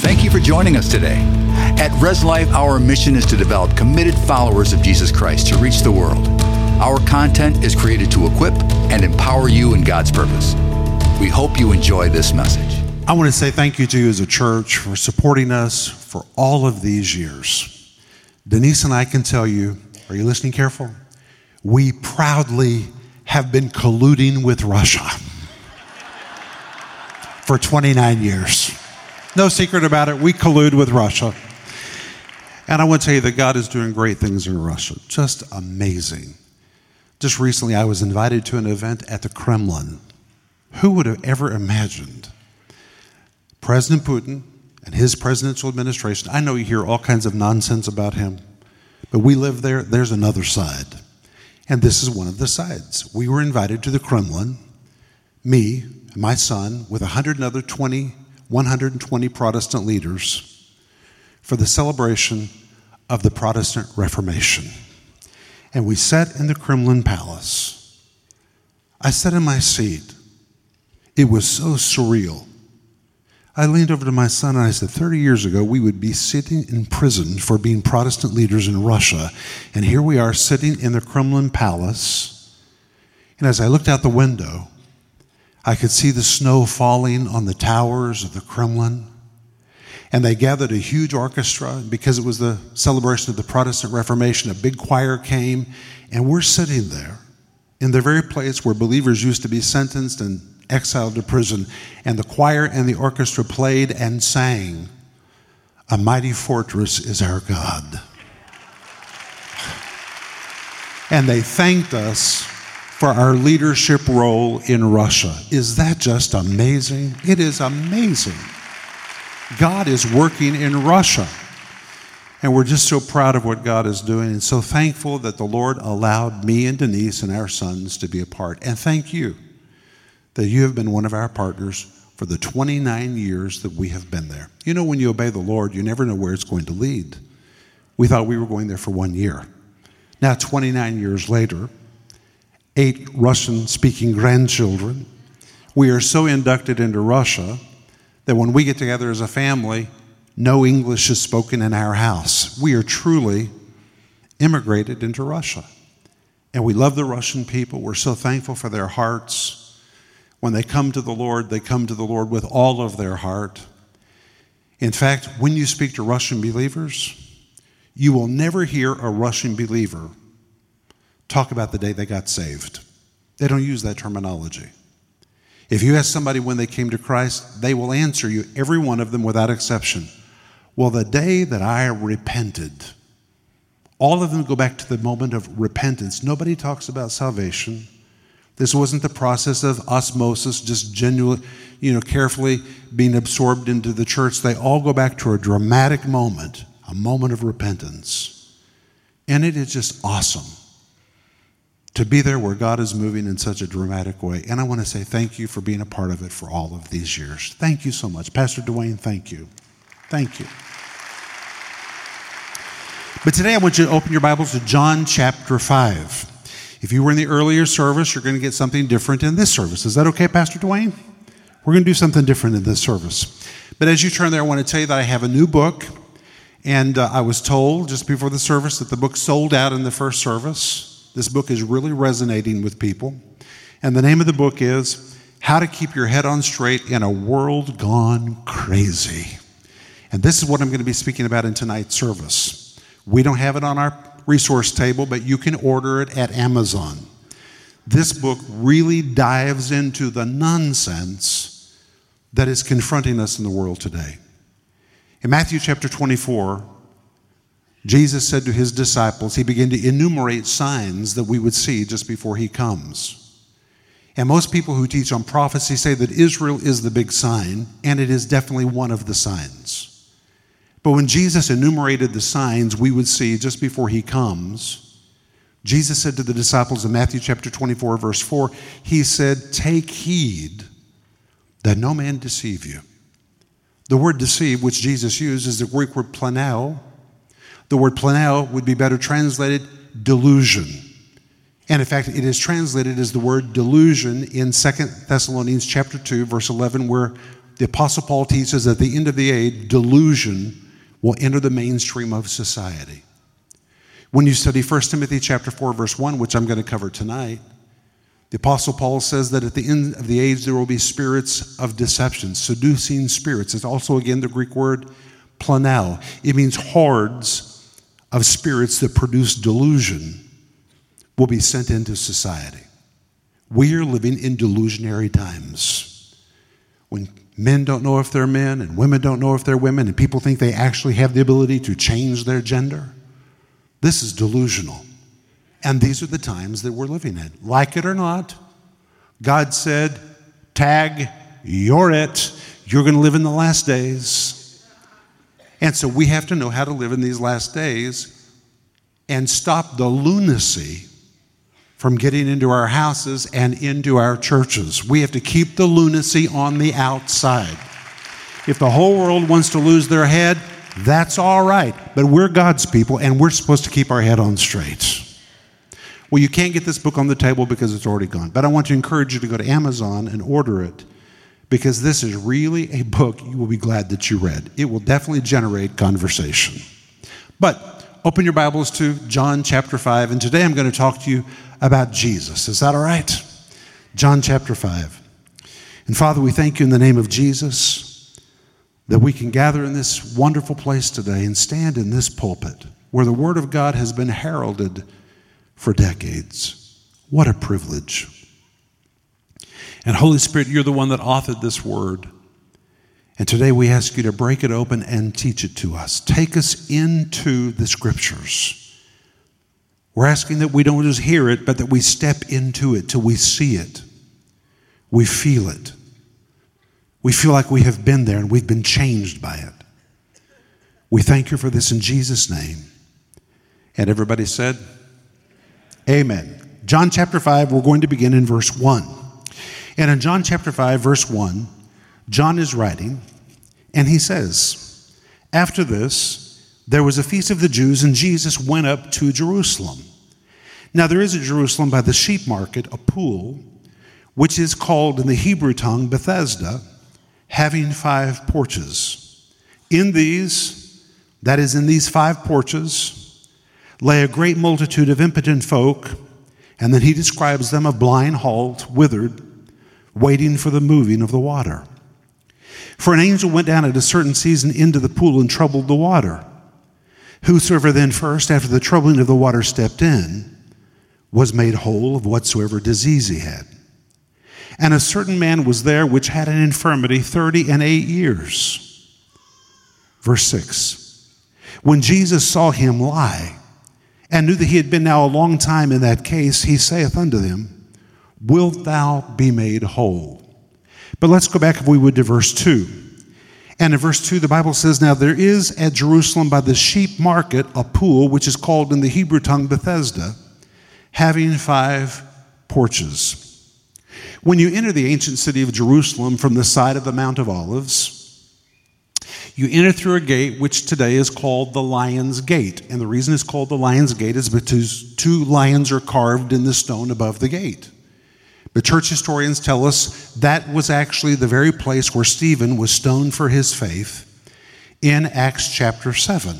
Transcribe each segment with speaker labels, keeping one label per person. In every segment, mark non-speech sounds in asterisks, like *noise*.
Speaker 1: Thank you for joining us today. At Res Life, our mission is to develop committed followers of Jesus Christ to reach the world. Our content is created to equip and empower you in God's purpose. We hope you enjoy this message.
Speaker 2: I want to say thank you to you as a church for supporting us for all of these years. Denise and I can tell you, are you listening careful? We proudly have been colluding with Russia *laughs* for 29 years. No secret about it, we collude with Russia. And I want to tell you that God is doing great things in Russia. Just amazing. Just recently, I was invited to an event at the Kremlin. Who would have ever imagined President Putin and his presidential administration? I know you hear all kinds of nonsense about him, but we live there. There's another side. And this is one of the sides. We were invited to the Kremlin, me, my son, with 120, 120 Protestant leaders for the celebration of the Protestant Reformation. And we sat in the Kremlin Palace. I sat in my seat. It was so surreal. I leaned over to my son and I said, 30 years ago, we would be sitting in prison for being Protestant leaders in Russia. And here we are sitting in the Kremlin Palace. And as I looked out the window, I could see the snow falling on the towers of the Kremlin. And they gathered a huge orchestra because it was the celebration of the Protestant Reformation. A big choir came, and we're sitting there in the very place where believers used to be sentenced and exiled to prison. And the choir and the orchestra played and sang, A mighty fortress is our God. And they thanked us for our leadership role in Russia. Is that just amazing? It is amazing. God is working in Russia. And we're just so proud of what God is doing and so thankful that the Lord allowed me and Denise and our sons to be a part. And thank you that you have been one of our partners for the 29 years that we have been there. You know, when you obey the Lord, you never know where it's going to lead. We thought we were going there for one year. Now, 29 years later, eight Russian speaking grandchildren, we are so inducted into Russia that when we get together as a family, no English is spoken in our house. We are truly immigrated into Russia. And we love the Russian people. We're so thankful for their hearts. When they come to the Lord, they come to the Lord with all of their heart. In fact, when you speak to Russian believers, you will never hear a Russian believer talk about the day they got saved. They don't use that terminology. If you ask somebody when they came to Christ, they will answer you, every one of them without exception. Well, the day that I repented, all of them go back to the moment of repentance. Nobody talks about salvation. This wasn't the process of osmosis, just genuinely, you know, carefully being absorbed into the church. They all go back to a dramatic moment, a moment of repentance. And it is just awesome to be there where God is moving in such a dramatic way. And I want to say thank you for being a part of it for all of these years. Thank you so much. Pastor Duane, thank you. Thank you. But today I want you to open your Bibles to John chapter 5. If you were in the earlier service, you're going to get something different in this service. Is that okay, Pastor Duane? We're going to do something different in this service. But as you turn there, I want to tell you that I have a new book. And uh, I was told just before the service that the book sold out in the first service. This book is really resonating with people. And the name of the book is How to Keep Your Head on Straight in a World Gone Crazy. And this is what I'm going to be speaking about in tonight's service. We don't have it on our resource table, but you can order it at Amazon. This book really dives into the nonsense that is confronting us in the world today. In Matthew chapter 24, Jesus said to his disciples, he began to enumerate signs that we would see just before he comes. And most people who teach on prophecy say that Israel is the big sign, and it is definitely one of the signs. But when Jesus enumerated the signs we would see just before he comes, Jesus said to the disciples in Matthew chapter 24, verse 4, He said, Take heed that no man deceive you. The word deceive, which Jesus used, is the Greek word planao. The word planao would be better translated delusion. And in fact, it is translated as the word delusion in 2 Thessalonians chapter 2, verse 11, where the Apostle Paul teaches that at the end of the age, delusion will enter the mainstream of society. When you study 1 Timothy chapter 4 verse 1, which I'm going to cover tonight, the apostle Paul says that at the end of the age there will be spirits of deception, seducing spirits. It's also again the Greek word planao. It means hordes of spirits that produce delusion will be sent into society. We are living in delusionary times. When men don't know if they're men and women don't know if they're women and people think they actually have the ability to change their gender. This is delusional. And these are the times that we're living in. Like it or not, God said, tag, you're it. You're going to live in the last days. And so we have to know how to live in these last days and stop the lunacy from getting into our houses and into our churches. We have to keep the lunacy on the outside. If the whole world wants to lose their head, that's all right. But we're God's people and we're supposed to keep our head on straight. Well, you can't get this book on the table because it's already gone. But I want to encourage you to go to Amazon and order it because this is really a book you will be glad that you read. It will definitely generate conversation. But open your Bibles to John chapter 5, and today I'm going to talk to you about Jesus. Is that all right? John chapter 5. And Father, we thank you in the name of Jesus that we can gather in this wonderful place today and stand in this pulpit where the Word of God has been heralded for decades. What a privilege. And Holy Spirit, you're the one that authored this Word. And today we ask you to break it open and teach it to us. Take us into the Scriptures. We're asking that we don't just hear it, but that we step into it till we see it, we feel it we feel like we have been there and we've been changed by it. We thank you for this in Jesus' name. And everybody said, Amen. John chapter 5, we're going to begin in verse 1. And in John chapter 5, verse 1, John is writing, and he says, After this, there was a feast of the Jews, and Jesus went up to Jerusalem. Now, there is at Jerusalem by the sheep market a pool, which is called in the Hebrew tongue Bethesda having five porches. In these, that is, in these five porches, lay a great multitude of impotent folk, and then he describes them of blind, halt, withered, waiting for the moving of the water. For an angel went down at a certain season into the pool and troubled the water. Whosoever then first, after the troubling of the water, stepped in, was made whole of whatsoever disease he had. And a certain man was there which had an infirmity thirty and eight years. Verse 6 When Jesus saw him lie, and knew that he had been now a long time in that case, he saith unto him, Wilt thou be made whole? But let's go back, if we would, to verse 2. And in verse 2, the Bible says, Now there is at Jerusalem by the sheep market a pool, which is called in the Hebrew tongue Bethesda, having five porches. When you enter the ancient city of Jerusalem from the side of the Mount of Olives, you enter through a gate which today is called the Lion's Gate. And the reason it's called the Lion's Gate is because two lions are carved in the stone above the gate. But church historians tell us that was actually the very place where Stephen was stoned for his faith in Acts chapter 7.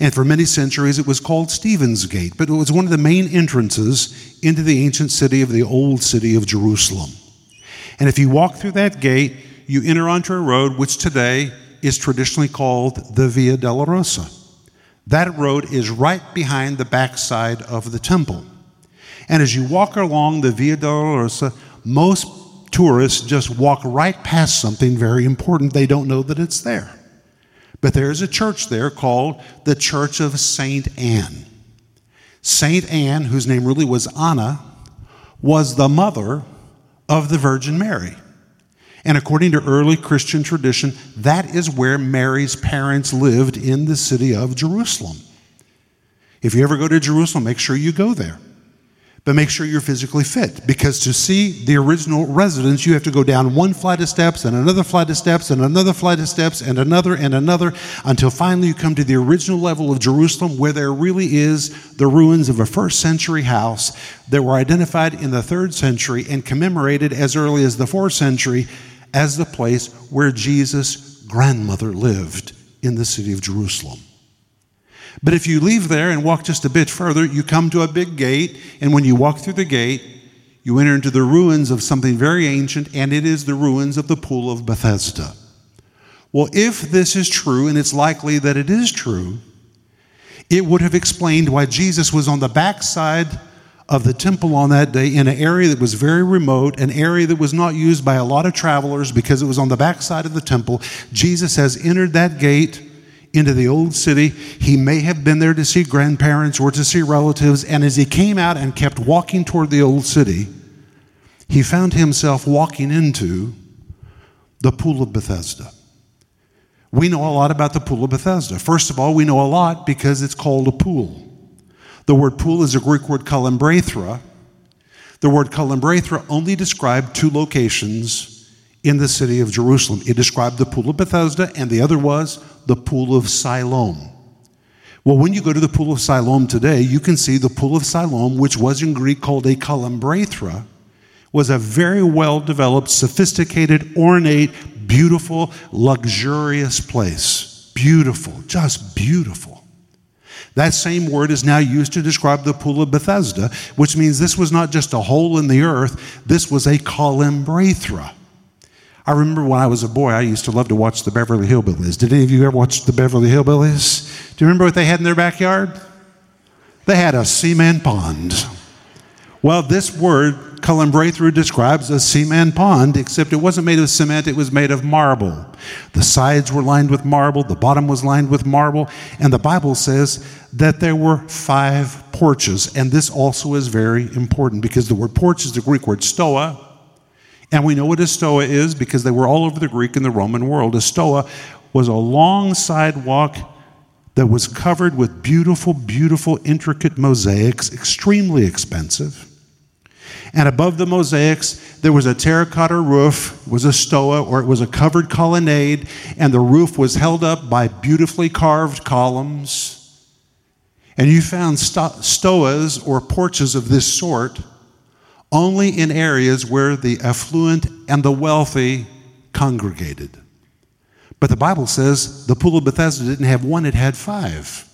Speaker 2: And for many centuries, it was called Stephen's Gate, but it was one of the main entrances into the ancient city of the old city of Jerusalem. And if you walk through that gate, you enter onto a road which today is traditionally called the Via Dolorosa. That road is right behind the backside of the temple. And as you walk along the Via Dolorosa, most tourists just walk right past something very important. They don't know that it's there. But there is a church there called the Church of St. Anne. St. Anne, whose name really was Anna, was the mother of the Virgin Mary. And according to early Christian tradition, that is where Mary's parents lived in the city of Jerusalem. If you ever go to Jerusalem, make sure you go there. But make sure you're physically fit because to see the original residence, you have to go down one flight of steps and another flight of steps and another flight of steps and another and another until finally you come to the original level of Jerusalem where there really is the ruins of a first century house that were identified in the third century and commemorated as early as the fourth century as the place where Jesus' grandmother lived in the city of Jerusalem. But if you leave there and walk just a bit further, you come to a big gate, and when you walk through the gate, you enter into the ruins of something very ancient, and it is the ruins of the Pool of Bethesda. Well, if this is true, and it's likely that it is true, it would have explained why Jesus was on the backside of the temple on that day in an area that was very remote, an area that was not used by a lot of travelers because it was on the backside of the temple. Jesus has entered that gate into the old city. He may have been there to see grandparents or to see relatives, and as he came out and kept walking toward the old city, he found himself walking into the Pool of Bethesda. We know a lot about the Pool of Bethesda. First of all, we know a lot because it's called a pool. The word pool is a Greek word kalimbrathra. The word kalimbrathra only described two locations in the city of Jerusalem. It described the Pool of Bethesda, and the other was the Pool of Siloam. Well, when you go to the Pool of Siloam today, you can see the Pool of Siloam, which was in Greek called a kalimbrathra, was a very well developed, sophisticated, ornate, beautiful, luxurious place. Beautiful, just beautiful. That same word is now used to describe the Pool of Bethesda, which means this was not just a hole in the earth, this was a kalimbrathra. I remember when I was a boy, I used to love to watch the Beverly Hillbillies. Did any of you ever watch the Beverly Hillbillies? Do you remember what they had in their backyard? They had a cement pond. Well, this word, kalimbrathra, describes a cement pond, except it wasn't made of cement, it was made of marble. The sides were lined with marble, the bottom was lined with marble, and the Bible says that there were five porches. And this also is very important because the word porch is the Greek word stoa, and we know what a stoa is because they were all over the Greek and the Roman world. A stoa was a long sidewalk that was covered with beautiful, beautiful, intricate mosaics, extremely expensive. And above the mosaics, there was a terracotta roof, was a stoa, or it was a covered colonnade, and the roof was held up by beautifully carved columns. And you found stoas or porches of this sort only in areas where the affluent and the wealthy congregated. But the Bible says the Pool of Bethesda didn't have one, it had five.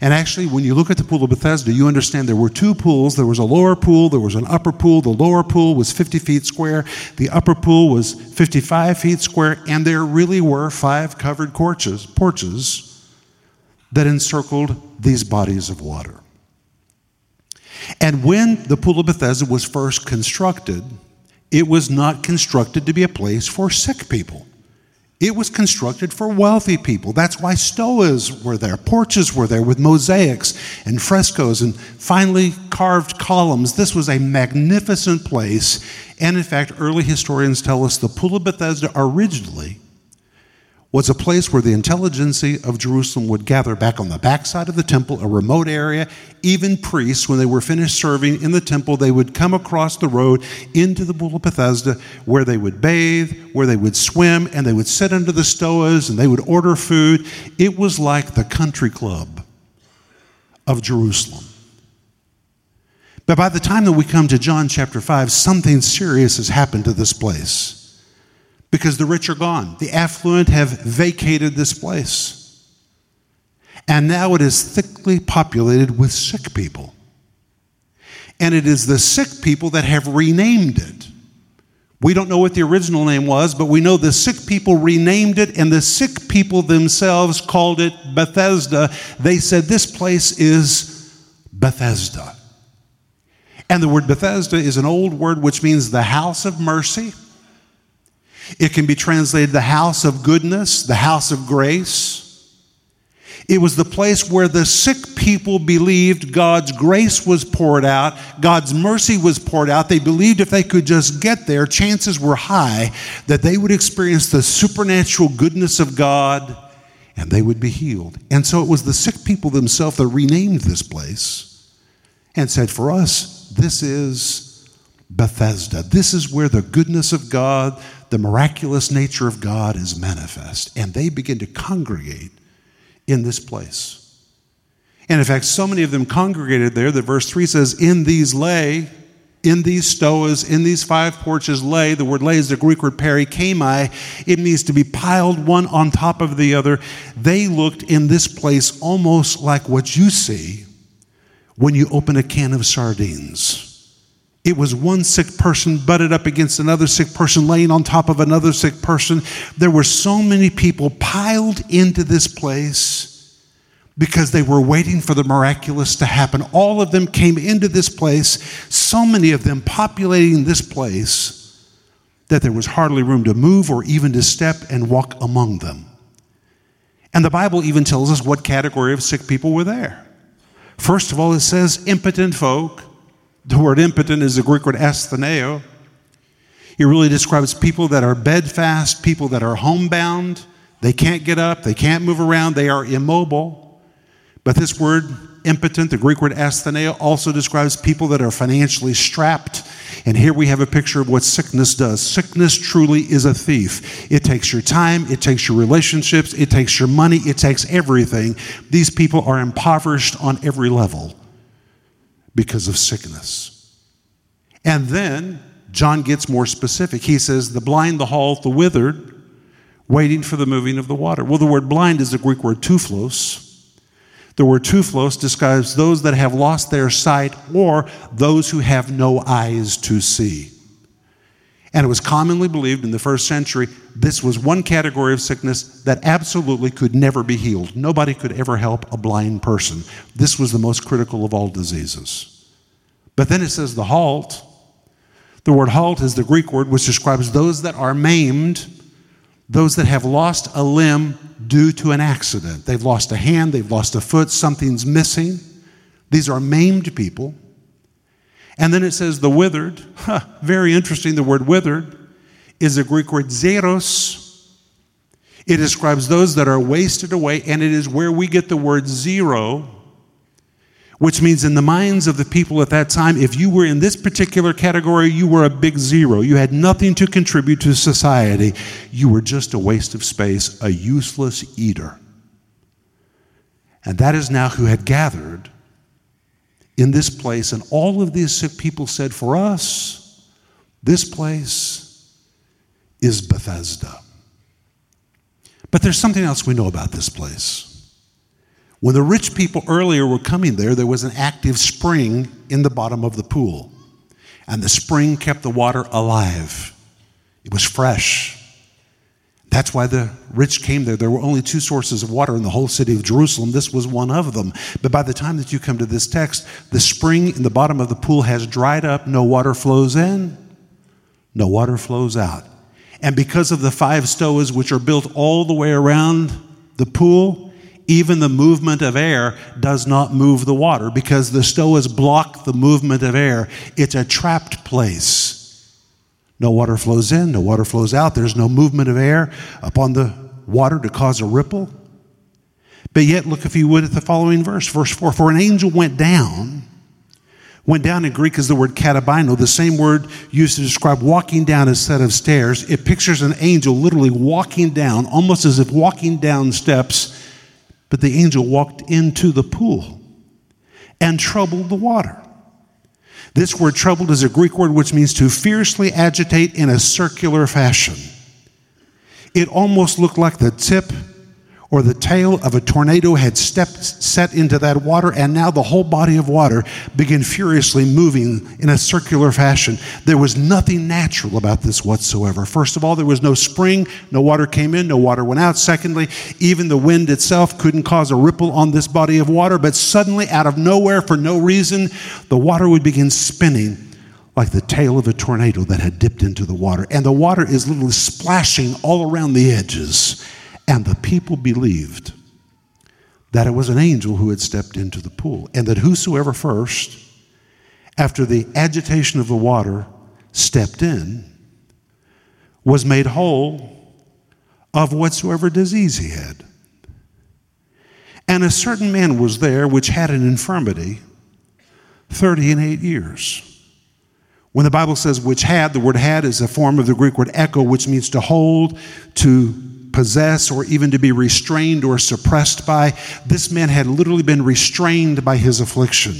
Speaker 2: And actually, when you look at the Pool of Bethesda, you understand there were two pools. There was a lower pool, there was an upper pool. The lower pool was 50 feet square, the upper pool was 55 feet square, and there really were five covered porches, porches that encircled these bodies of water. And when the Pool of Bethesda was first constructed, it was not constructed to be a place for sick people. It was constructed for wealthy people. That's why stoas were there, porches were there with mosaics and frescoes and finely carved columns. This was a magnificent place. And in fact, early historians tell us the Pool of Bethesda originally was a place where the intelligentsia of Jerusalem would gather back on the backside of the temple, a remote area. Even priests, when they were finished serving in the temple, they would come across the road into the pool of Bethesda where they would bathe, where they would swim, and they would sit under the stoas and they would order food. It was like the country club of Jerusalem. But by the time that we come to John chapter 5, something serious has happened to this place because the rich are gone. The affluent have vacated this place. And now it is thickly populated with sick people. And it is the sick people that have renamed it. We don't know what the original name was, but we know the sick people renamed it, and the sick people themselves called it Bethesda. They said, This place is Bethesda. And the word Bethesda is an old word which means the house of mercy it can be translated the house of goodness, the house of grace. It was the place where the sick people believed God's grace was poured out, God's mercy was poured out. They believed if they could just get there, chances were high that they would experience the supernatural goodness of God and they would be healed. And so it was the sick people themselves that renamed this place and said, For us, this is Bethesda. This is where the goodness of God, the miraculous nature of God is manifest. And they begin to congregate in this place. And in fact, so many of them congregated there that verse 3 says, In these lay, in these stoas, in these five porches lay, the word lay is the Greek word perikami. It means to be piled one on top of the other. They looked in this place almost like what you see when you open a can of sardines. It was one sick person butted up against another sick person, laying on top of another sick person. There were so many people piled into this place because they were waiting for the miraculous to happen. All of them came into this place, so many of them populating this place that there was hardly room to move or even to step and walk among them. And the Bible even tells us what category of sick people were there. First of all, it says impotent folk. The word impotent is the Greek word astheneo. It really describes people that are bedfast, people that are homebound. They can't get up, they can't move around, they are immobile. But this word, impotent, the Greek word astheneo, also describes people that are financially strapped. And here we have a picture of what sickness does. Sickness truly is a thief. It takes your time, it takes your relationships, it takes your money, it takes everything. These people are impoverished on every level because of sickness. And then John gets more specific. He says, The blind, the halt, the withered, waiting for the moving of the water. Well, the word blind is the Greek word tuplos. The word tuplos describes those that have lost their sight or those who have no eyes to see. And it was commonly believed in the first century this was one category of sickness that absolutely could never be healed. Nobody could ever help a blind person. This was the most critical of all diseases. But then it says the halt. The word halt is the Greek word which describes those that are maimed those that have lost a limb due to an accident. They've lost a hand, they've lost a foot, something's missing. These are maimed people. And then it says the withered. Huh, very interesting. The word withered is a Greek word xeros. It describes those that are wasted away, and it is where we get the word zero which means, in the minds of the people at that time, if you were in this particular category, you were a big zero. You had nothing to contribute to society. You were just a waste of space, a useless eater. And that is now who had gathered in this place. And all of these sick people said, For us, this place is Bethesda. But there's something else we know about this place. When the rich people earlier were coming there, there was an active spring in the bottom of the pool. And the spring kept the water alive. It was fresh. That's why the rich came there. There were only two sources of water in the whole city of Jerusalem. This was one of them. But by the time that you come to this text, the spring in the bottom of the pool has dried up. No water flows in, no water flows out. And because of the five stoas, which are built all the way around the pool, even the movement of air does not move the water because the stoas block the movement of air. It's a trapped place. No water flows in, no water flows out. There's no movement of air upon the water to cause a ripple. But yet, look if you would at the following verse, verse 4 For an angel went down. Went down in Greek is the word katabino, the same word used to describe walking down a set of stairs. It pictures an angel literally walking down, almost as if walking down steps but the angel walked into the pool and troubled the water. This word troubled is a Greek word which means to fiercely agitate in a circular fashion. It almost looked like the tip or the tail of a tornado had stepped set into that water and now the whole body of water began furiously moving in a circular fashion. There was nothing natural about this whatsoever. First of all there was no spring no water came in no water went out. Secondly even the wind itself couldn't cause a ripple on this body of water but suddenly out of nowhere for no reason the water would begin spinning like the tail of a tornado that had dipped into the water. And the water is literally splashing all around the edges and the people believed that it was an angel who had stepped into the pool, and that whosoever first, after the agitation of the water, stepped in, was made whole of whatsoever disease he had. And a certain man was there which had an infirmity thirty and eight years. When the Bible says which had, the word had is a form of the Greek word echo, which means to hold, to possess or even to be restrained or suppressed by. This man had literally been restrained by his affliction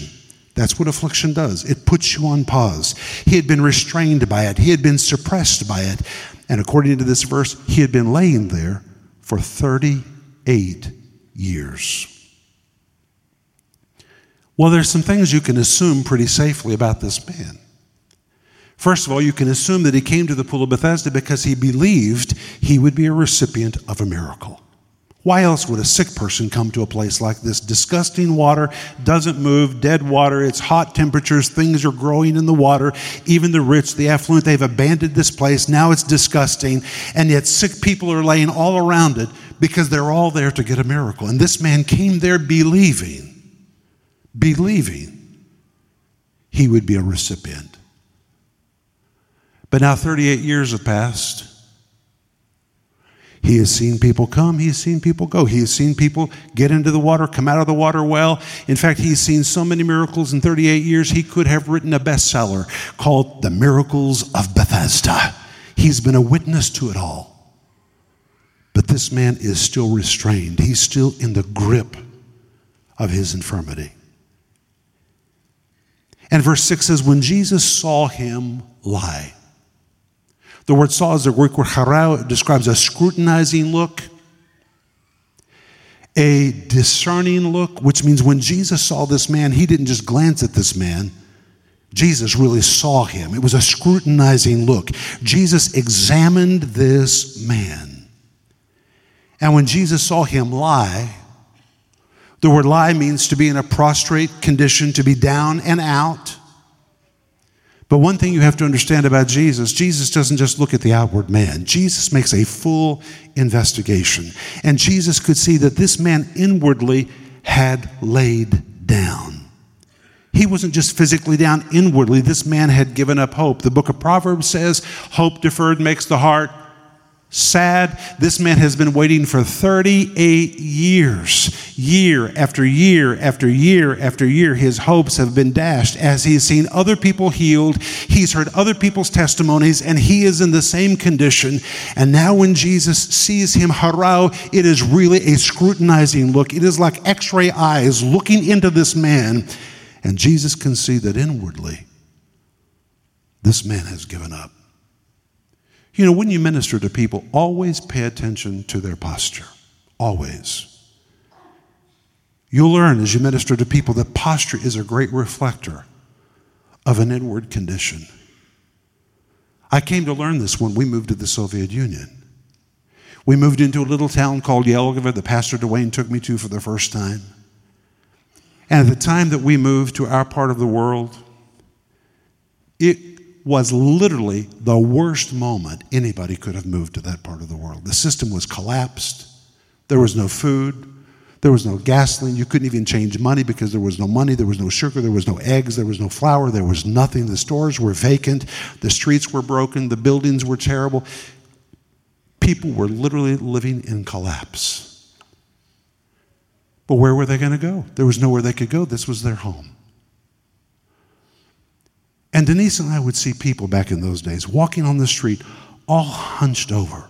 Speaker 2: That's what affliction does. It puts you on pause. He had been restrained by it, he had been suppressed by it. And according to this verse, he had been laying there for 38 years. Well, there's some things you can assume pretty safely about this man. First of all, you can assume that he came to the pool of Bethesda because he believed he would be a recipient of a miracle. Why else would a sick person come to a place like this? Disgusting water doesn't move, dead water, it's hot temperatures, things are growing in the water. Even the rich, the affluent, they've abandoned this place. Now it's disgusting. And yet, sick people are laying all around it because they're all there to get a miracle. And this man came there believing, believing he would be a recipient. But now 38 years have passed. He has seen people come, he has seen people go. He has seen people get into the water, come out of the water well. In fact, he's seen so many miracles in 38 years, he could have written a bestseller called The Miracles of Bethesda. He's been a witness to it all. But this man is still restrained, he's still in the grip of his infirmity. And verse 6 says, When Jesus saw him lie, the word saw is the Greek word harao. It describes a scrutinizing look, a discerning look, which means when Jesus saw this man, he didn't just glance at this man. Jesus really saw him. It was a scrutinizing look. Jesus examined this man. And when Jesus saw him lie, the word lie means to be in a prostrate condition, to be down and out. But one thing you have to understand about Jesus Jesus doesn't just look at the outward man, Jesus makes a full investigation. And Jesus could see that this man inwardly had laid down. He wasn't just physically down, inwardly, this man had given up hope. The book of Proverbs says, Hope deferred makes the heart sad. This man has been waiting for 38 years. Year after year after year after year, his hopes have been dashed as he's seen other people healed. He's heard other people's testimonies, and he is in the same condition. And now, when Jesus sees him, harao, it is really a scrutinizing look. It is like x ray eyes looking into this man. And Jesus can see that inwardly, this man has given up. You know, when you minister to people, always pay attention to their posture. Always. You'll learn as you minister to people that posture is a great reflector of an inward condition. I came to learn this when we moved to the Soviet Union. We moved into a little town called Jelgava that Pastor Duane took me to for the first time. And at the time that we moved to our part of the world, it was literally the worst moment anybody could have moved to that part of the world. The system was collapsed. There was no food. There was no gasoline. You couldn't even change money because there was no money. There was no sugar. There was no eggs. There was no flour. There was nothing. The stores were vacant. The streets were broken. The buildings were terrible. People were literally living in collapse. But where were they going to go? There was nowhere they could go. This was their home. And Denise and I would see people back in those days walking on the street, all hunched over.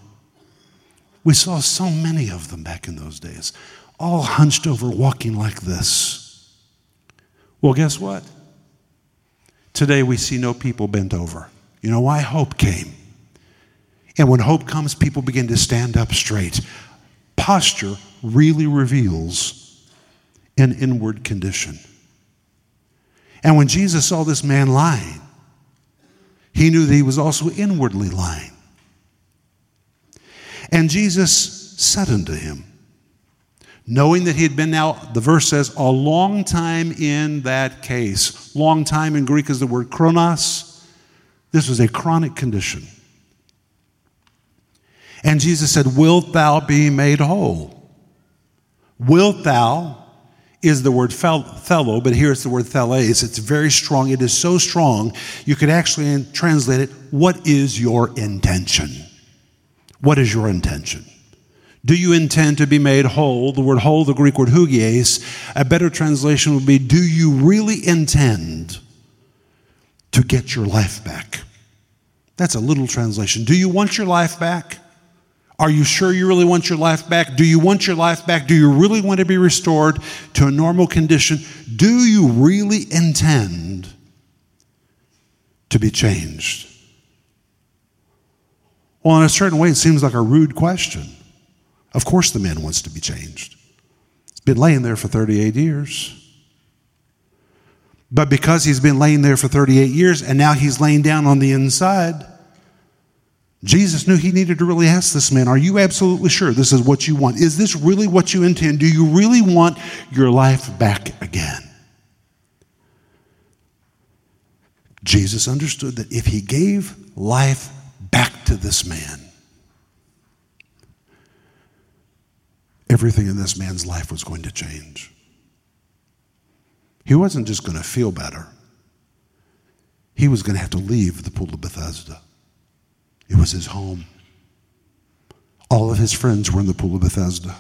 Speaker 2: We saw so many of them back in those days, all hunched over, walking like this. Well, guess what? Today we see no people bent over. You know why? Hope came. And when hope comes, people begin to stand up straight. Posture really reveals an inward condition. And when Jesus saw this man lying, he knew that he was also inwardly lying. And Jesus said unto him, knowing that he had been now, the verse says, a long time in that case. Long time in Greek is the word chronos. This was a chronic condition. And Jesus said, Wilt thou be made whole? Wilt thou is the word fellow, but here it's the word theles. It's very strong. It is so strong, you could actually translate it What is your intention? What is your intention? Do you intend to be made whole? The word whole, the Greek word hugies, a better translation would be Do you really intend to get your life back? That's a little translation. Do you want your life back? Are you sure you really want your life back? Do you want your life back? Do you really want to be restored to a normal condition? Do you really intend to be changed? Well, in a certain way, it seems like a rude question. Of course, the man wants to be changed. He's been laying there for 38 years. But because he's been laying there for 38 years and now he's laying down on the inside, Jesus knew he needed to really ask this man, Are you absolutely sure this is what you want? Is this really what you intend? Do you really want your life back again? Jesus understood that if he gave life back to this man, everything in this man's life was going to change. He wasn't just going to feel better, he was going to have to leave the pool of Bethesda. It was his home. All of his friends were in the pool of Bethesda.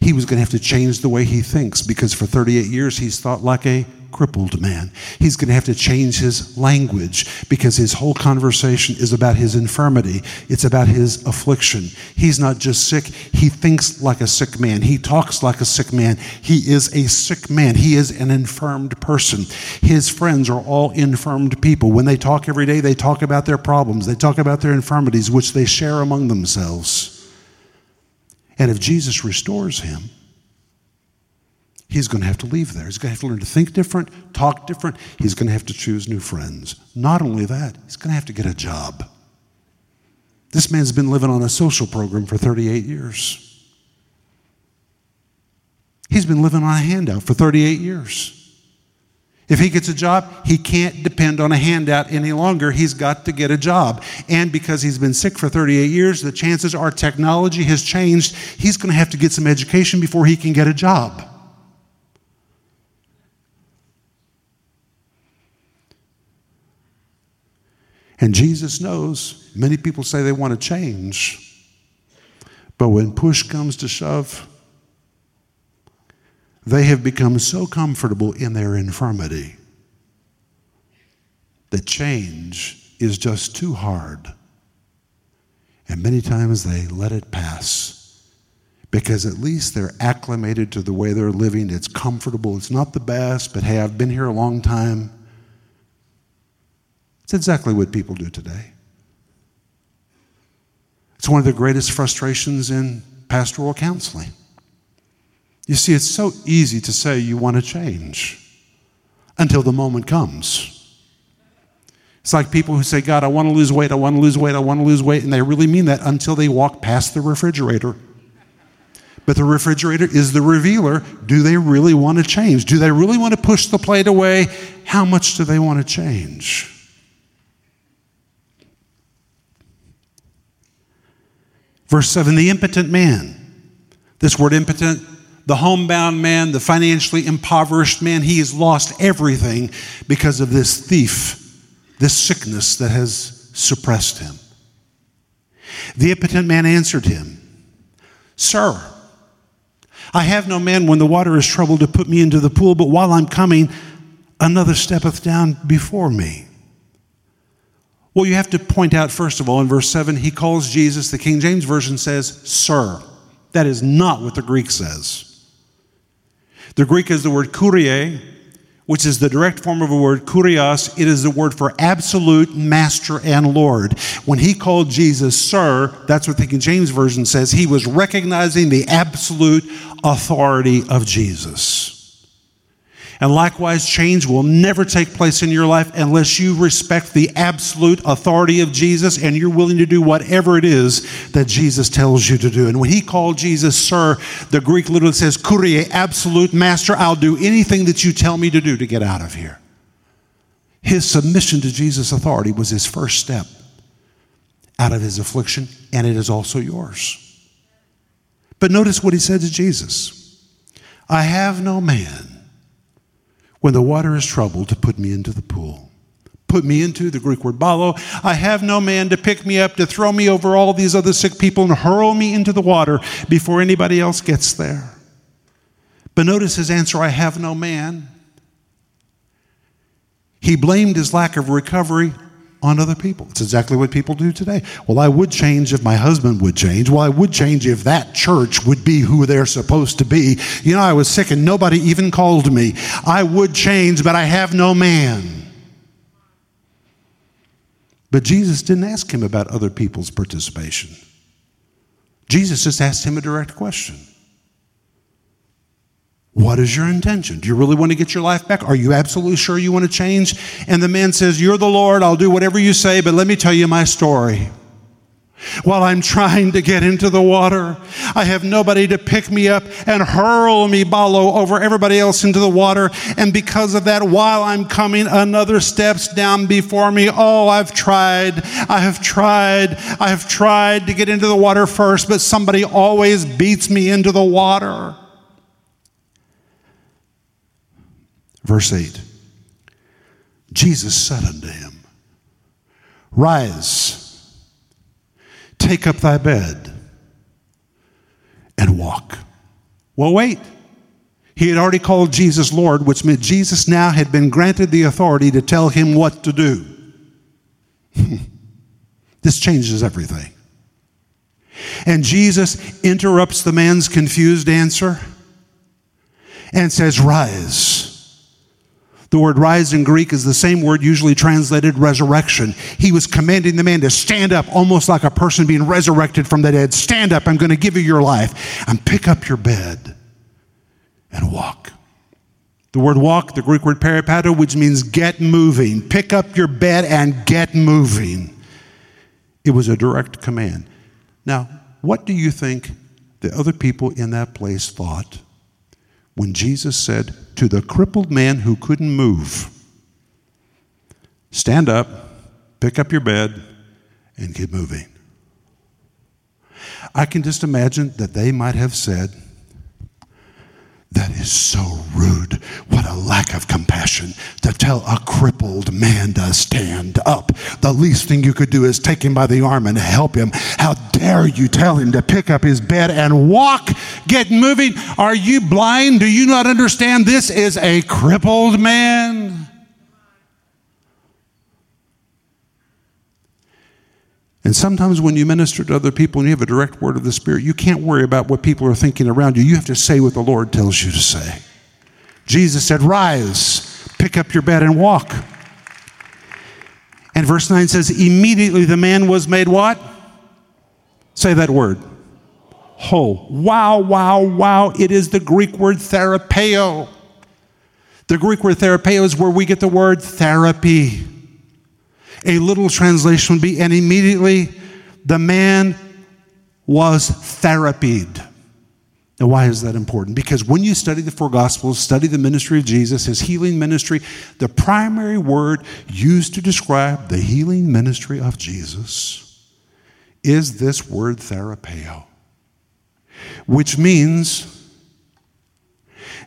Speaker 2: He was going to have to change the way he thinks because for 38 years he's thought like a crippled man. He's going to have to change his language because his whole conversation is about his infirmity. It's about his affliction. He's not just sick, he thinks like a sick man. He talks like a sick man. He is a sick man. He is an infirmed person. His friends are all infirmed people. When they talk every day, they talk about their problems, they talk about their infirmities, which they share among themselves. And if Jesus restores him, he's going to have to leave there. He's going to have to learn to think different, talk different. He's going to have to choose new friends. Not only that, he's going to have to get a job. This man's been living on a social program for 38 years. He's been living on a handout for 38 years. If he gets a job, he can't depend on a handout any longer. He's got to get a job. And because he's been sick for 38 years, the chances are technology has changed. He's going to have to get some education before he can get a job. And Jesus knows many people say they want to change, but when push comes to shove, they have become so comfortable in their infirmity that change is just too hard. And many times they let it pass because at least they're acclimated to the way they're living. It's comfortable. It's not the best, but hey, I've been here a long time. It's exactly what people do today. It's one of the greatest frustrations in pastoral counseling. You see, it's so easy to say you want to change until the moment comes. It's like people who say, God, I want to lose weight, I want to lose weight, I want to lose weight, and they really mean that until they walk past the refrigerator. But the refrigerator is the revealer. Do they really want to change? Do they really want to push the plate away? How much do they want to change? Verse 7 the impotent man. This word impotent, the homebound man, the financially impoverished man, he has lost everything because of this thief, this sickness that has suppressed him. The impotent man answered him, Sir, I have no man when the water is troubled to put me into the pool, but while I'm coming, another steppeth down before me. Well, you have to point out, first of all, in verse 7, he calls Jesus, the King James Version says, Sir. That is not what the Greek says. The Greek is the word kurie, which is the direct form of a word kurios. It is the word for absolute master and Lord. When he called Jesus Sir, that's what the King James Version says. He was recognizing the absolute authority of Jesus. And likewise, change will never take place in your life unless you respect the absolute authority of Jesus and you're willing to do whatever it is that Jesus tells you to do. And when he called Jesus Sir, the Greek literally says, Kurie, absolute master, I'll do anything that you tell me to do to get out of here. His submission to Jesus' authority was his first step out of his affliction, and it is also yours. But notice what he said to Jesus I have no man when the water is troubled to put me into the pool. Put me into, the Greek word balo. I have no man to pick me up, to throw me over all these other sick people and hurl me into the water before anybody else gets there. But notice his answer I have no man. He blamed his lack of recovery on other people. It's exactly what people do today. Well, I would change if my husband would change. Well, I would change if that church would be who they're supposed to be. You know, I was sick and nobody even called me. I would change, but I have no man. But Jesus didn't ask him about other people's participation. Jesus just asked him a direct question. What is your intention? Do you really want to get your life back? Are you absolutely sure you want to change? And the man says, You're the Lord, I'll do whatever you say, but let me tell you my story. While I'm trying to get into the water, I have nobody to pick me up and hurl me, ballo, over everybody else into the water. And because of that, while I'm coming, another steps down before me. Oh, I've tried, I have tried, I have tried to get into the water first, but somebody always beats me into the water. Verse 8 Jesus said unto him, Rise, take up thy bed, and walk. Well, wait. He had already called Jesus Lord, which meant Jesus now had been granted the authority to tell him what to do. *laughs* this changes everything. And Jesus interrupts the man's confused answer and says, Rise. The word rise in Greek is the same word usually translated resurrection. He was commanding the man to stand up, almost like a person being resurrected from the dead. Stand up, I'm going to give you your life. And pick up your bed and walk. The word walk, the Greek word peripateo, which means get moving. Pick up your bed and get moving. It was a direct command. Now, what do you think the other people in that place thought when Jesus said to the crippled man who couldn't move, Stand up, pick up your bed, and get moving. I can just imagine that they might have said, that is so rude. What a lack of compassion to tell a crippled man to stand up. The least thing you could do is take him by the arm and help him. How dare you tell him to pick up his bed and walk? Get moving. Are you blind? Do you not understand? This is a crippled man. And sometimes when you minister to other people and you have a direct word of the Spirit, you can't worry about what people are thinking around you. You have to say what the Lord tells you to say. Jesus said, Rise, pick up your bed, and walk. And verse 9 says, Immediately the man was made what? Say that word. Whole. Wow, wow, wow. It is the Greek word therapeo. The Greek word therapeo is where we get the word therapy. A little translation would be, and immediately the man was therapied. Now, why is that important? Because when you study the four Gospels, study the ministry of Jesus, his healing ministry, the primary word used to describe the healing ministry of Jesus is this word therapeo, which means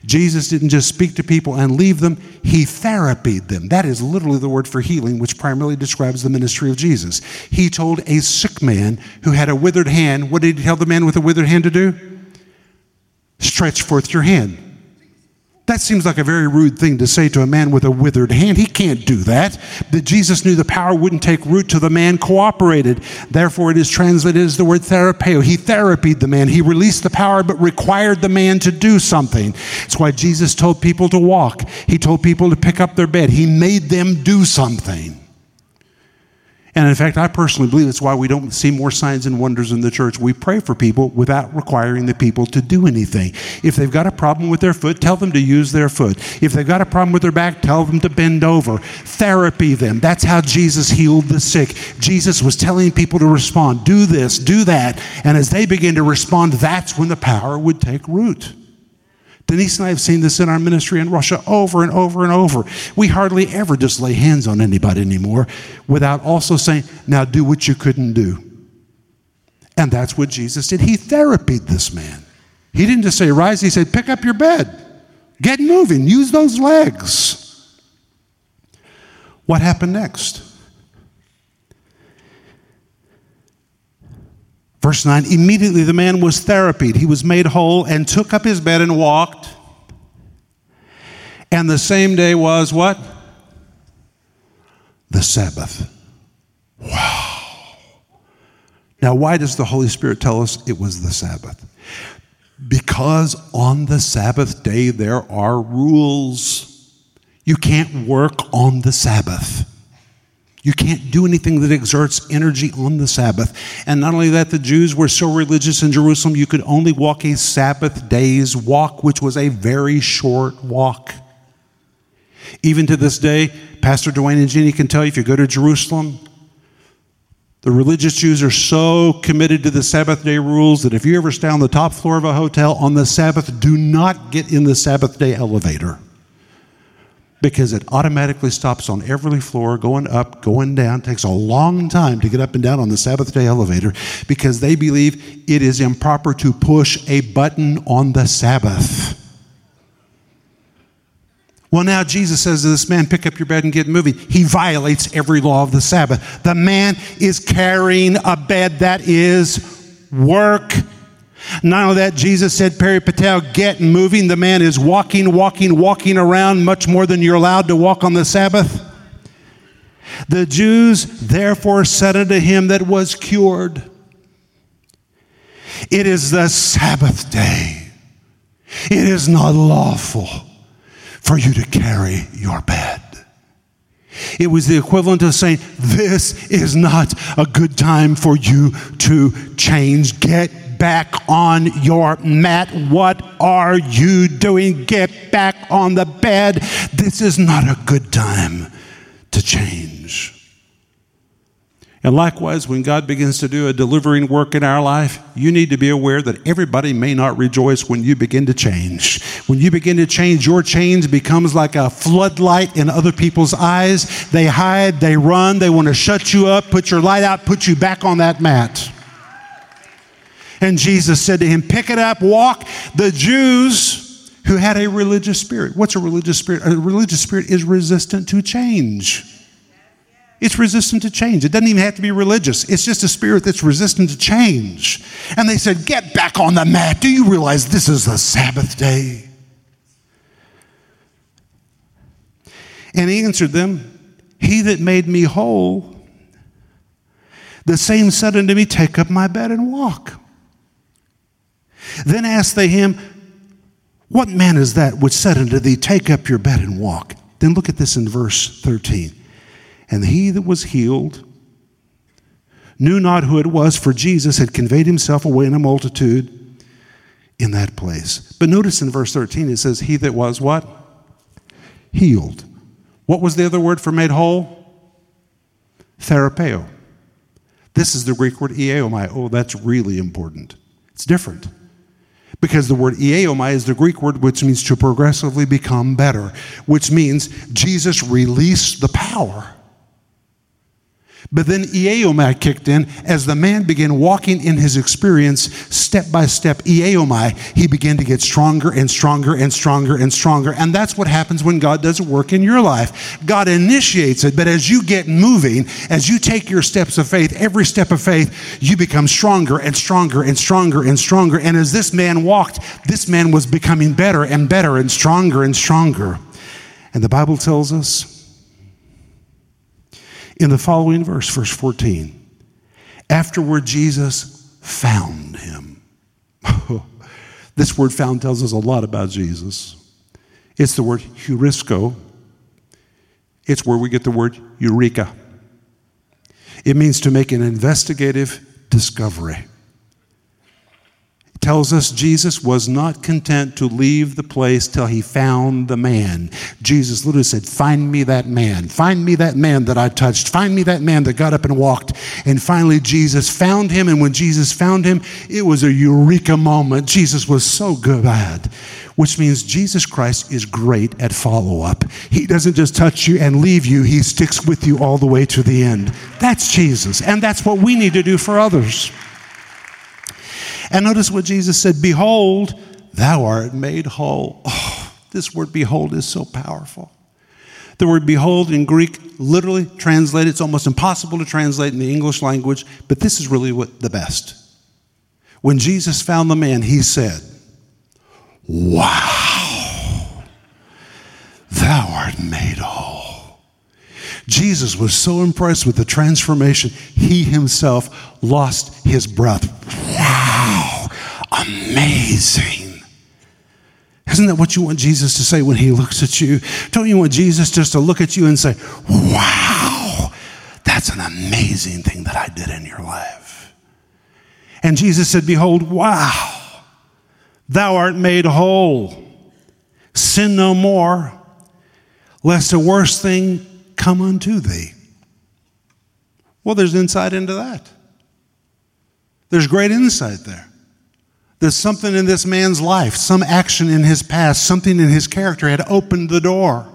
Speaker 2: Jesus didn't just speak to people and leave them, he therapied them. That is literally the word for healing, which primarily describes the ministry of Jesus. He told a sick man who had a withered hand, what did he tell the man with a withered hand to do? Stretch forth your hand. That seems like a very rude thing to say to a man with a withered hand. He can't do that. But Jesus knew the power wouldn't take root till the man cooperated. Therefore, it is translated as the word therapeo. He therapied the man. He released the power, but required the man to do something. That's why Jesus told people to walk. He told people to pick up their bed. He made them do something. And in fact, I personally believe that's why we don't see more signs and wonders in the church. We pray for people without requiring the people to do anything. If they've got a problem with their foot, tell them to use their foot. If they've got a problem with their back, tell them to bend over. Therapy them. That's how Jesus healed the sick. Jesus was telling people to respond do this, do that. And as they begin to respond, that's when the power would take root. Denise and I have seen this in our ministry in Russia over and over and over. We hardly ever just lay hands on anybody anymore without also saying, now do what you couldn't do. And that's what Jesus did. He therapied this man. He didn't just say, rise, he said, pick up your bed, get moving, use those legs. What happened next? Verse 9 Immediately the man was therapied. He was made whole and took up his bed and walked. And the same day was what? The Sabbath. Wow. Now, why does the Holy Spirit tell us it was the Sabbath? Because on the Sabbath day there are rules. You can't work on the Sabbath. You can't do anything that exerts energy on the Sabbath. And not only that, the Jews were so religious in Jerusalem, you could only walk a Sabbath day's walk, which was a very short walk. Even to this day, Pastor Duane and Jeannie can tell you if you go to Jerusalem, the religious Jews are so committed to the Sabbath day rules that if you ever stay on the top floor of a hotel on the Sabbath, do not get in the Sabbath day elevator because it automatically stops on every floor, going up, going down. It takes a long time to get up and down on the Sabbath day elevator because they believe it is improper to push a button on the Sabbath. Well, now Jesus says to this man, Pick up your bed and get moving. He violates every law of the Sabbath. The man is carrying a bed that is work. Not only that, Jesus said, peripateo, get moving. The man is walking, walking, walking around much more than you're allowed to walk on the Sabbath. The Jews therefore said unto him that was cured, It is the Sabbath day. It is not lawful for you to carry your bed. It was the equivalent of saying, This is not a good time for you to change. Get back on your mat. What are you doing? Get back on the bed. This is not a good time to change. And likewise, when God begins to do a delivering work in our life, you need to be aware that everybody may not rejoice when you begin to change. When you begin to change, your change becomes like a floodlight in other people's eyes. They hide, they run, they want to shut you up, put your light out, put you back on that mat. And Jesus said to him, Pick it up, walk. The Jews who had a religious spirit. What's a religious spirit? A religious spirit is resistant to change. It's resistant to change. It doesn't even have to be religious. It's just a spirit that's resistant to change. And they said, Get back on the mat. Do you realize this is the Sabbath day? And he answered them, He that made me whole, the same said unto me, Take up my bed and walk. Then asked they him, What man is that which said unto thee, Take up your bed and walk? Then look at this in verse 13. And he that was healed knew not who it was, for Jesus had conveyed himself away in a multitude in that place. But notice in verse 13 it says, He that was what? Healed. What was the other word for made whole? Therapeo. This is the Greek word iaomai. Oh, that's really important. It's different. Because the word iaomai is the Greek word which means to progressively become better, which means Jesus released the power but then Iaomai kicked in as the man began walking in his experience step by step. Iaomai, he began to get stronger and stronger and stronger and stronger. And that's what happens when God does a work in your life. God initiates it, but as you get moving, as you take your steps of faith, every step of faith, you become stronger and stronger and stronger and stronger. And as this man walked, this man was becoming better and better and stronger and stronger. And the Bible tells us in the following verse, verse 14. Afterward, Jesus found him. *laughs* this word found tells us a lot about Jesus. It's the word heurisco. It's where we get the word eureka. It means to make an investigative discovery tells us Jesus was not content to leave the place till he found the man. Jesus literally said, Find me that man. Find me that man that I touched. Find me that man that got up and walked. And finally, Jesus found him. And when Jesus found him, it was a eureka moment. Jesus was so good which means Jesus Christ is great at follow up. He doesn't just touch you and leave you, He sticks with you all the way to the end. That's Jesus. And that's what we need to do for others. And notice what Jesus said Behold, thou art made whole. Oh, this word behold is so powerful. The word behold in Greek literally translated, it's almost impossible to translate in the English language, but this is really what the best. When Jesus found the man, he said, Wow, thou art made whole. Jesus was so impressed with the transformation, he himself lost his breath. Wow, amazing. Isn't that what you want Jesus to say when he looks at you? Don't you want Jesus just to look at you and say, Wow, that's an amazing thing that I did in your life? And Jesus said, Behold, wow, thou art made whole. Sin no more, lest a worse thing come unto thee. Well, there's insight into that. There's great insight there. There's something in this man's life, some action in his past, something in his character had opened the door,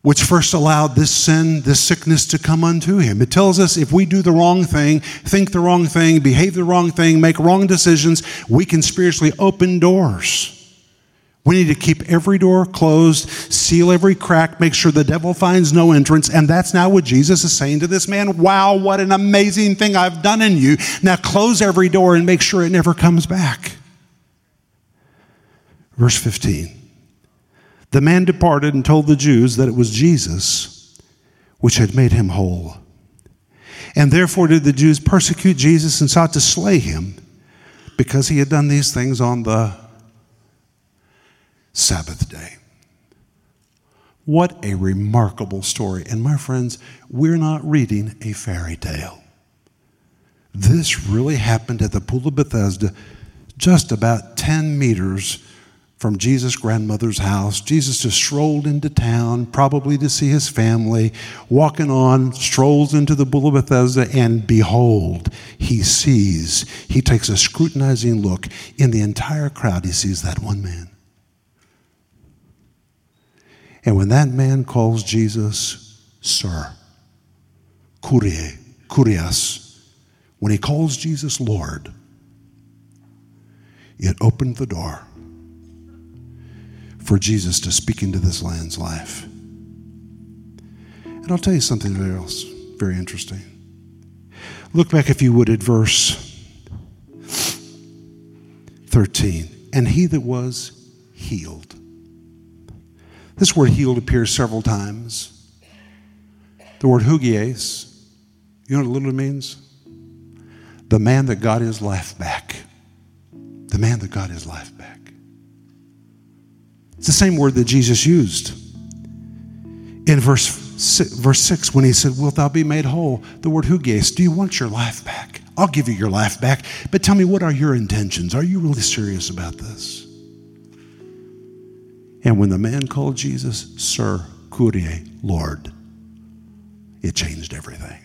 Speaker 2: which first allowed this sin, this sickness to come unto him. It tells us if we do the wrong thing, think the wrong thing, behave the wrong thing, make wrong decisions, we can spiritually open doors. We need to keep every door closed, seal every crack, make sure the devil finds no entrance. And that's now what Jesus is saying to this man. Wow, what an amazing thing I've done in you. Now close every door and make sure it never comes back. Verse 15 The man departed and told the Jews that it was Jesus which had made him whole. And therefore did the Jews persecute Jesus and sought to slay him because he had done these things on the Sabbath day. What a remarkable story. And my friends, we're not reading a fairy tale. This really happened at the Pool of Bethesda, just about 10 meters from Jesus' grandmother's house. Jesus just strolled into town, probably to see his family, walking on, strolls into the Pool of Bethesda, and behold, he sees, he takes a scrutinizing look. In the entire crowd, he sees that one man. And when that man calls Jesus Sir, Kyrie, Kurios, when he calls Jesus Lord, it opened the door for Jesus to speak into this land's life. And I'll tell you something else very interesting. Look back, if you would, at verse 13. And he that was healed this word healed appears several times. The word hugies, you know what it literally means? The man that got his life back. The man that got his life back. It's the same word that Jesus used in verse six, verse 6 when he said, Wilt thou be made whole? The word hugies, do you want your life back? I'll give you your life back, but tell me, what are your intentions? Are you really serious about this? And when the man called Jesus, Sir, Kyrie, Lord, it changed everything.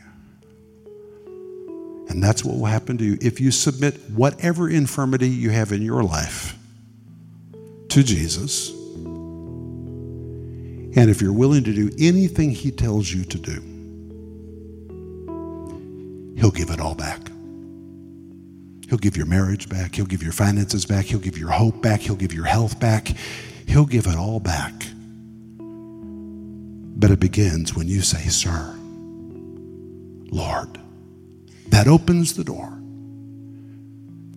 Speaker 2: And that's what will happen to you if you submit whatever infirmity you have in your life to Jesus. And if you're willing to do anything He tells you to do, He'll give it all back. He'll give your marriage back. He'll give your finances back. He'll give your hope back. He'll give your health back. He'll give it all back. But it begins when you say, Sir, Lord. That opens the door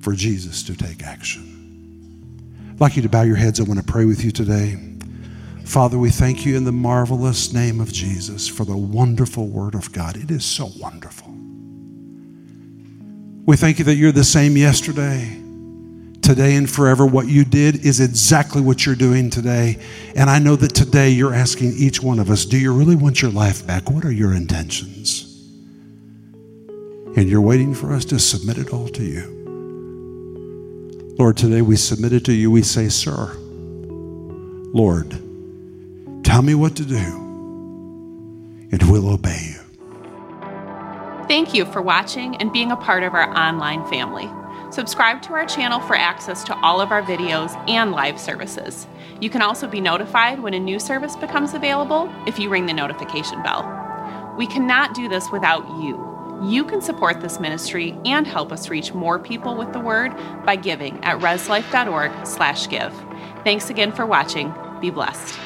Speaker 2: for Jesus to take action. I'd like you to bow your heads. I want to pray with you today. Father, we thank you in the marvelous name of Jesus for the wonderful word of God. It is so wonderful. We thank you that you're the same yesterday, today and forever. What you did is exactly what you're doing today. And I know that today you're asking each one of us, do you really want your life back? What are your intentions? And you're waiting for us to submit it all to you. Lord, today we submit it to you. We say, Sir, Lord, tell me what to do, and we'll obey you.
Speaker 3: Thank you for watching and being a part of our online family. Subscribe to our channel for access to all of our videos and live services. You can also be notified when a new service becomes available if you ring the notification bell. We cannot do this without you. You can support this ministry and help us reach more people with the word by giving at reslife.org/give. Thanks again for watching. Be blessed.